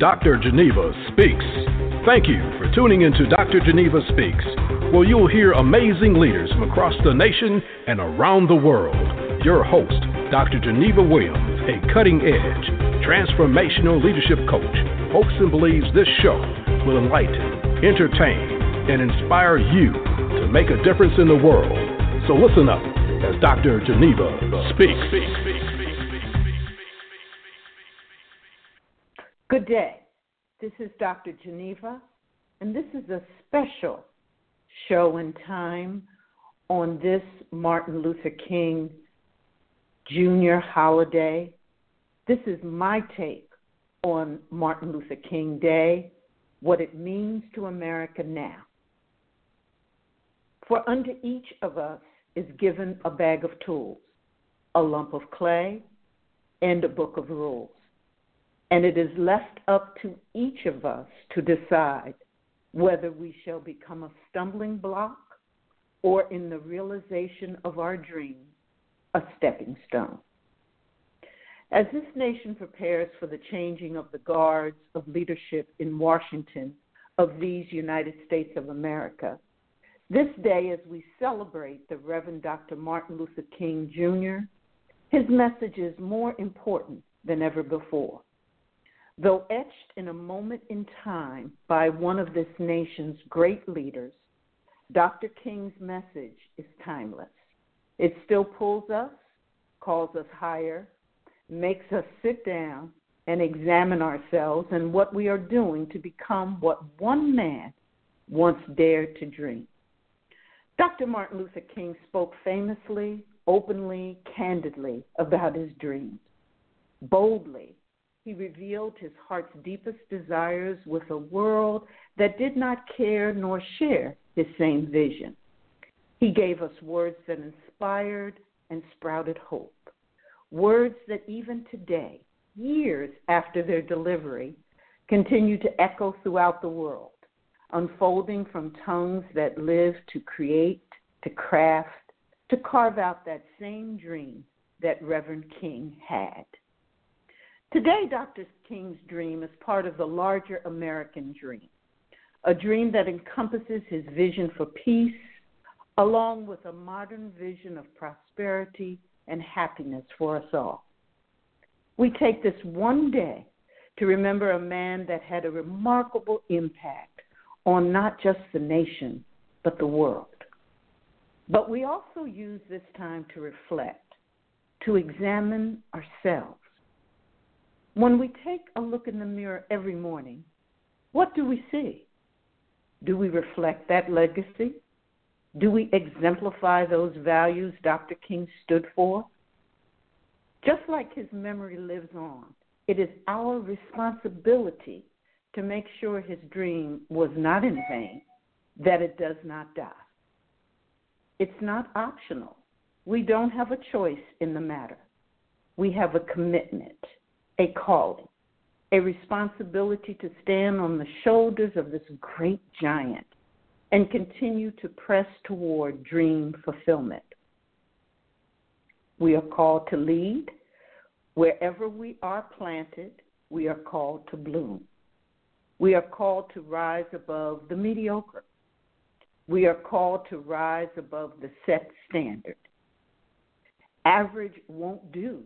Dr. Geneva Speaks. Thank you for tuning into Dr. Geneva Speaks, where you'll hear amazing leaders from across the nation and around the world. Your host, Dr. Geneva Williams, a cutting edge, transformational leadership coach, hopes and believes this show will enlighten, entertain, and inspire you to make a difference in the world. So listen up as Dr. Geneva speaks. Good day. This is Dr. Geneva, and this is a special show and time on this Martin Luther King Jr. holiday. This is my take on Martin Luther King Day, what it means to America now. For unto each of us is given a bag of tools, a lump of clay, and a book of rules. And it is left up to each of us to decide whether we shall become a stumbling block or, in the realization of our dreams, a stepping stone. As this nation prepares for the changing of the guards of leadership in Washington of these United States of America, this day, as we celebrate the Reverend Dr. Martin Luther King Jr., his message is more important than ever before. Though etched in a moment in time by one of this nation's great leaders, Dr. King's message is timeless. It still pulls us, calls us higher, makes us sit down and examine ourselves and what we are doing to become what one man once dared to dream. Dr. Martin Luther King spoke famously, openly, candidly about his dreams. Boldly, he revealed his heart's deepest desires with a world that did not care nor share his same vision. He gave us words that inspired and sprouted hope. Words that even today, years after their delivery, continue to echo throughout the world, unfolding from tongues that live to create, to craft, to carve out that same dream that Reverend King had. Today, Dr. King's dream is part of the larger American dream, a dream that encompasses his vision for peace, along with a modern vision of prosperity and happiness for us all. We take this one day to remember a man that had a remarkable impact on not just the nation, but the world. But we also use this time to reflect, to examine ourselves when we take a look in the mirror every morning, what do we see? Do we reflect that legacy? Do we exemplify those values Dr. King stood for? Just like his memory lives on, it is our responsibility to make sure his dream was not in vain, that it does not die. It's not optional. We don't have a choice in the matter. We have a commitment a calling, a responsibility to stand on the shoulders of this great giant and continue to press toward dream fulfillment. We are called to lead. Wherever we are planted, we are called to bloom. We are called to rise above the mediocre. We are called to rise above the set standard. Average won't do,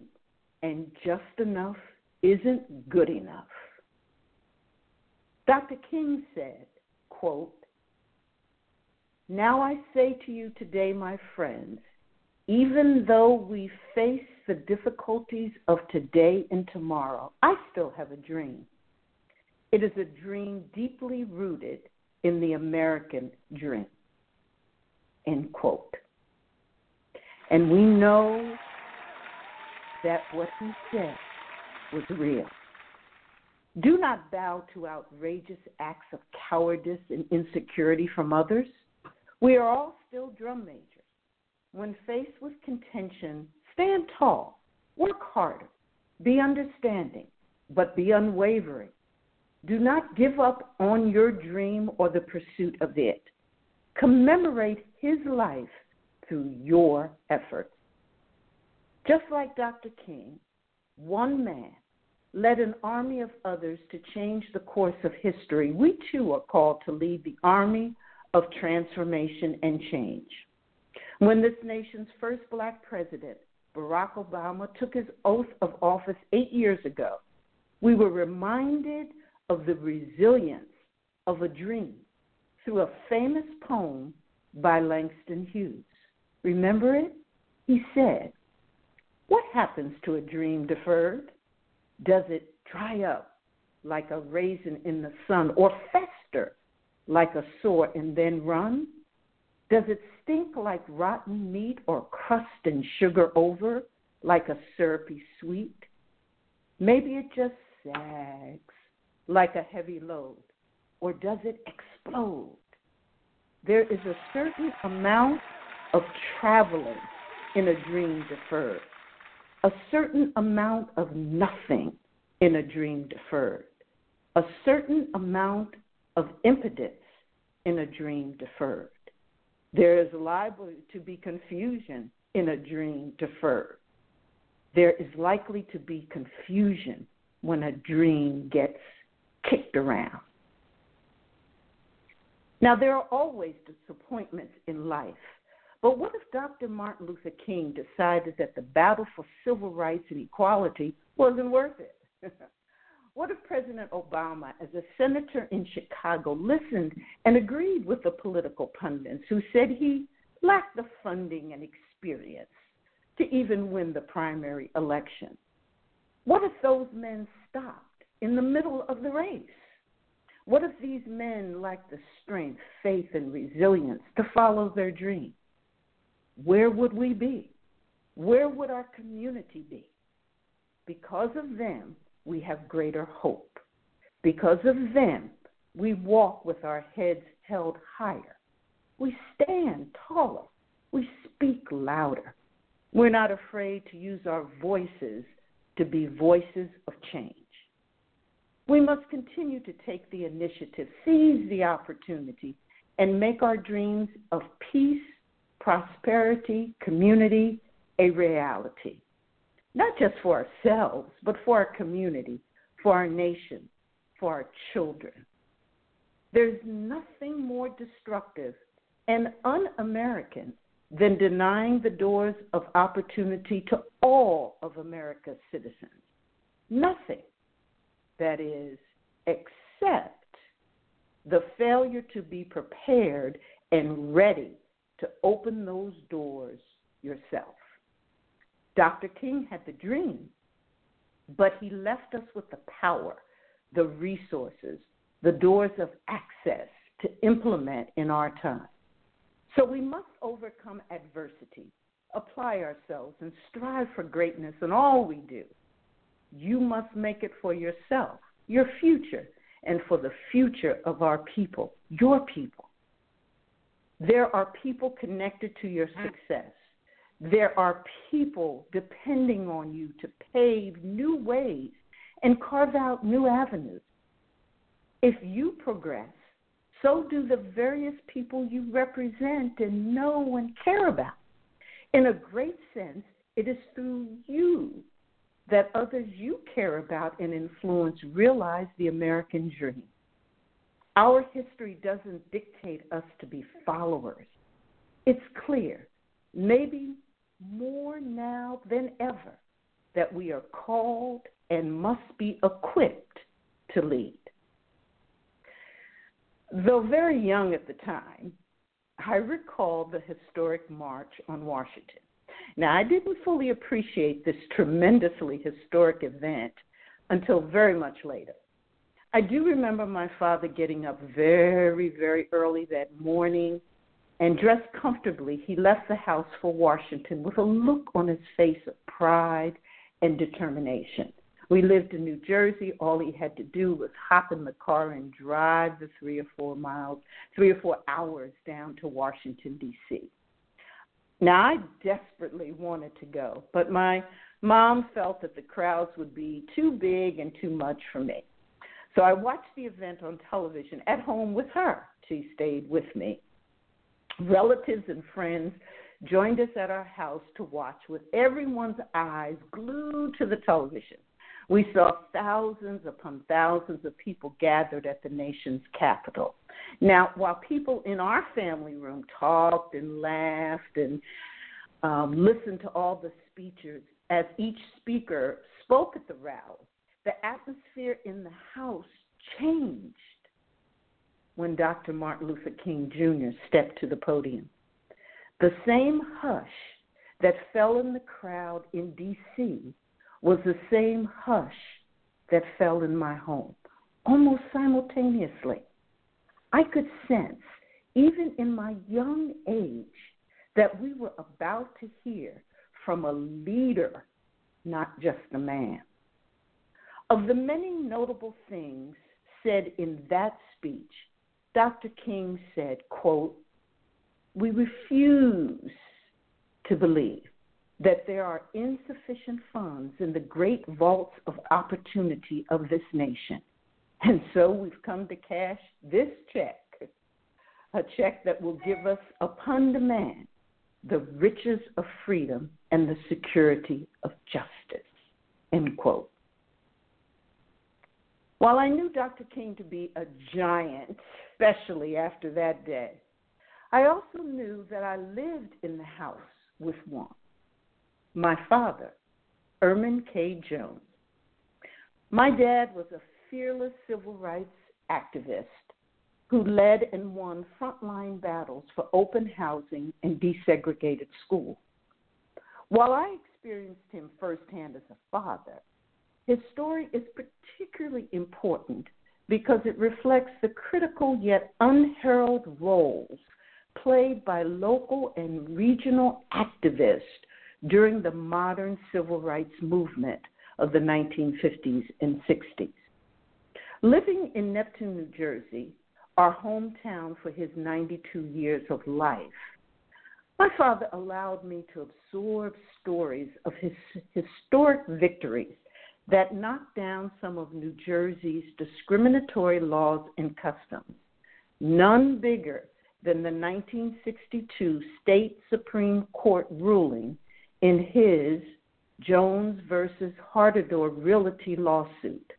and just enough isn't good enough. Dr. King said, quote, Now I say to you today, my friends, even though we face the difficulties of today and tomorrow, I still have a dream. It is a dream deeply rooted in the American dream. End quote. And we know that what he said was real. Do not bow to outrageous acts of cowardice and insecurity from others. We are all still drum majors. When faced with contention, stand tall, work harder, be understanding, but be unwavering. Do not give up on your dream or the pursuit of it. Commemorate his life through your efforts. Just like Dr. King, one man led an army of others to change the course of history, we too are called to lead the army of transformation and change. When this nation's first black president, Barack Obama, took his oath of office eight years ago, we were reminded of the resilience of a dream through a famous poem by Langston Hughes. Remember it? He said, What happens to a dream deferred? Does it dry up like a raisin in the sun or fester like a sore and then run? Does it stink like rotten meat or crust and sugar over like a syrupy sweet? Maybe it just sags like a heavy load, or does it explode? There is a certain amount of traveling in a dream deferred a certain amount of nothing in a dream deferred, a certain amount of impotence in a dream deferred. There is liable to be confusion in a dream deferred. There is likely to be confusion when a dream gets kicked around. Now, there are always disappointments in life but what if Dr. Martin Luther King decided that the battle for civil rights and equality wasn't worth it? what if President Obama, as a senator in Chicago, listened and agreed with the political pundits who said he lacked the funding and experience to even win the primary election? What if those men stopped in the middle of the race? What if these men lacked the strength, faith, and resilience to follow their dreams? Where would we be? Where would our community be? Because of them, we have greater hope. Because of them, we walk with our heads held higher. We stand taller. We speak louder. We're not afraid to use our voices to be voices of change. We must continue to take the initiative, seize the opportunity, and make our dreams of peace prosperity, community a reality. Not just for ourselves, but for our community, for our nation, for our children. There's nothing more destructive and un American than denying the doors of opportunity to all of America's citizens. Nothing, that is, except the failure to be prepared and ready to open those doors yourself. Dr. King had the dream, but he left us with the power, the resources, the doors of access to implement in our time. So we must overcome adversity, apply ourselves, and strive for greatness in all we do. You must make it for yourself, your future, and for the future of our people, your people. There are people connected to your mm. success. There are people depending on you to pave new ways and carve out new avenues. If you progress, so do the various people you represent and know and care about. In a great sense, it is through you that others you care about and influence realize the American dream. Our history doesn't dictate us to be followers. It's clear, maybe more now than ever, that we are called and must be equipped to lead. Though very young at the time, I recall the historic March on Washington. Now, I didn't fully appreciate this tremendously historic event until very much later. I do remember my father getting up very, very early that morning and dressed comfortably. He left the house for Washington with a look on his face of pride and determination. We lived in New Jersey. All he had to do was hop in the car and drive the three or four miles, three or four hours down to Washington, D.C. Now, I desperately wanted to go, but my mom felt that the crowds would be too big and too much for me. So I watched the event on television at home with her. She stayed with me. Relatives and friends joined us at our house to watch with everyone's eyes glued to the television. We saw thousands upon thousands of people gathered at the nation's capital. Now, while people in our family room talked and laughed and um, listened to all the speeches as each speaker spoke at the rally, the atmosphere in the house changed when Dr. Martin Luther King Jr. stepped to the podium. The same hush that fell in the crowd in D.C. was the same hush that fell in my home, almost simultaneously. I could sense, even in my young age, that we were about to hear from a leader, not just a man. Of the many notable things said in that speech, Dr. King said, quote, we refuse to believe that there are insufficient funds in the great vaults of opportunity of this nation. And so we've come to cash this check, a check that will give us upon demand the riches of freedom and the security of justice. End quote. While I knew Dr. King to be a giant, especially after that day, I also knew that I lived in the house with one. My father, Ermon K. Jones. My dad was a fearless civil rights activist who led and won frontline battles for open housing and desegregated schools. While I experienced him firsthand as a father, his story is particularly important because it reflects the critical yet unheralded roles played by local and regional activists during the modern civil rights movement of the 1950s and 60s. Living in Neptune, New Jersey, our hometown for his 92 years of life, my father allowed me to absorb stories of his historic victories that knocked down some of New Jersey's discriminatory laws and customs, none bigger than the 1962 state Supreme Court ruling in his Jones versus Haridor Realty lawsuit.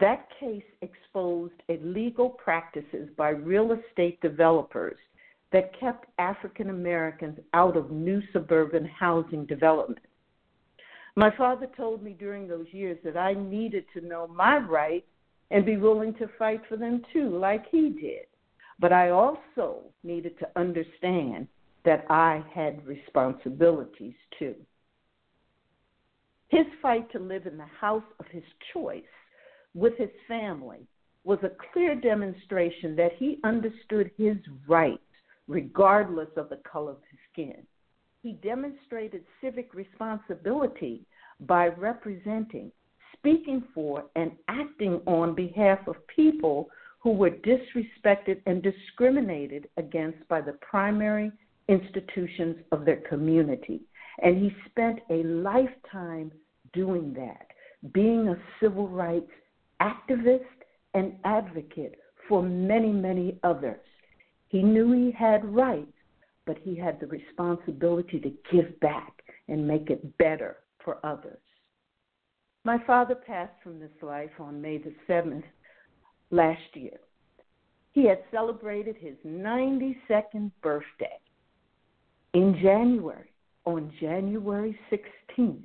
That case exposed illegal practices by real estate developers that kept African Americans out of new suburban housing development. My father told me during those years that I needed to know my rights and be willing to fight for them too, like he did. But I also needed to understand that I had responsibilities too. His fight to live in the house of his choice with his family was a clear demonstration that he understood his rights regardless of the color of his skin. He demonstrated civic responsibility by representing, speaking for, and acting on behalf of people who were disrespected and discriminated against by the primary institutions of their community. And he spent a lifetime doing that, being a civil rights activist and advocate for many, many others. He knew he had rights, but he had the responsibility to give back and make it better for others. My father passed from this life on May the 7th, last year. He had celebrated his 92nd birthday in January, on January 16th,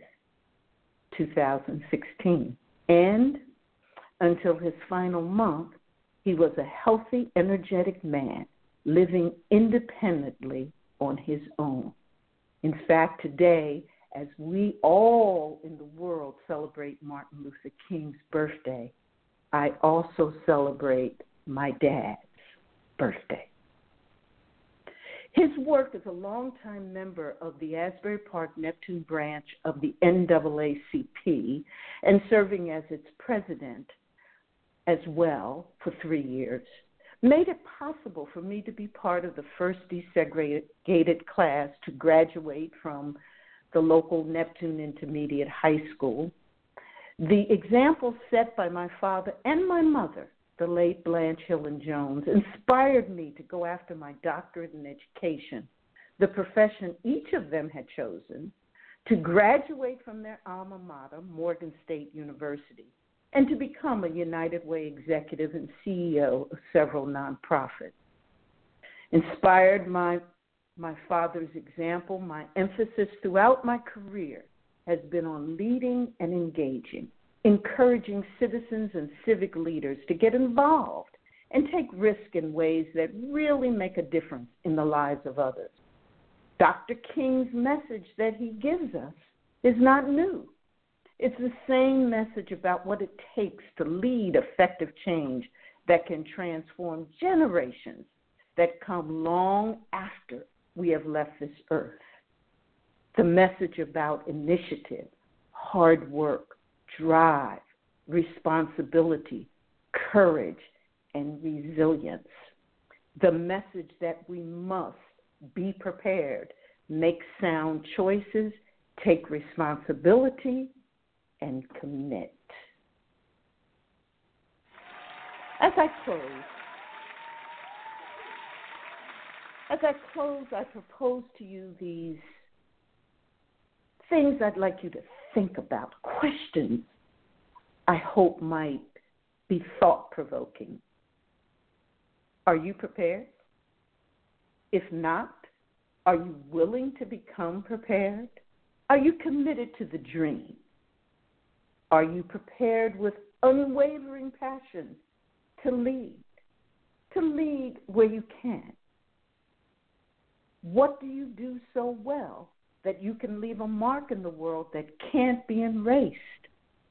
2016. And until his final month, he was a healthy, energetic man living independently on his own. In fact, today, as we all in the world celebrate Martin Luther King's birthday, I also celebrate my dad's birthday. His work as a longtime member of the Asbury Park Neptune branch of the NAACP and serving as its president as well for three years made it possible for me to be part of the first desegregated class to graduate from the local Neptune Intermediate High School. The example set by my father and my mother, the late Blanche Hillen Jones, inspired me to go after my doctorate in education, the profession each of them had chosen, to graduate from their alma mater, Morgan State University, and to become a United Way executive and CEO of several nonprofits. Inspired by my father's example, my emphasis throughout my career has been on leading and engaging, encouraging citizens and civic leaders to get involved and take risk in ways that really make a difference in the lives of others. Dr. King's message that he gives us is not new. It's the same message about what it takes to lead effective change that can transform generations that come long after we have left this earth. The message about initiative, hard work, drive, responsibility, courage, and resilience. The message that we must be prepared, make sound choices, take responsibility, and commit. As I close, as I close, I propose to you these things I'd like you to think about, questions I hope might be thought provoking. Are you prepared? If not, are you willing to become prepared? Are you committed to the dream? Are you prepared with unwavering passion to lead? To lead where you can? What do you do so well that you can leave a mark in the world that can't be erased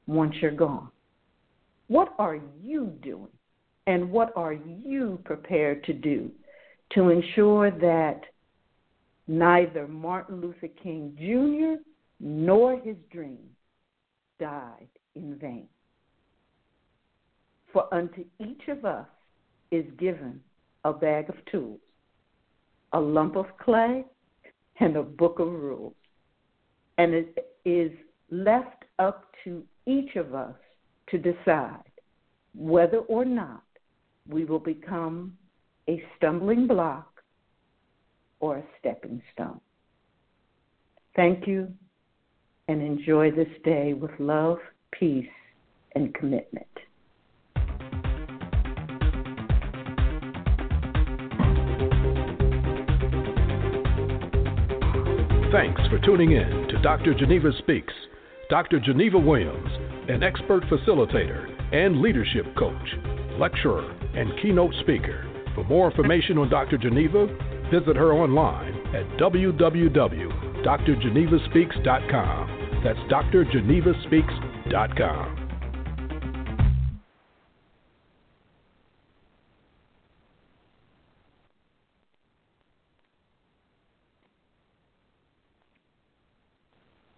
once you're gone? What are you doing and what are you prepared to do to ensure that neither Martin Luther King Jr. nor his dream died in vain? For unto each of us is given a bag of tools, a lump of clay, and a book of rules. And it is left up to each of us to decide whether or not we will become a stumbling block or a stepping stone. Thank you and enjoy this day with love, peace, and commitment. Thanks for tuning in to Dr. Geneva Speaks. Dr. Geneva Williams, an expert facilitator and leadership coach, lecturer, and keynote speaker. For more information on Dr. Geneva, visit her online at www.drgenevaspeaks.com. That's drgenevaspeaks.com.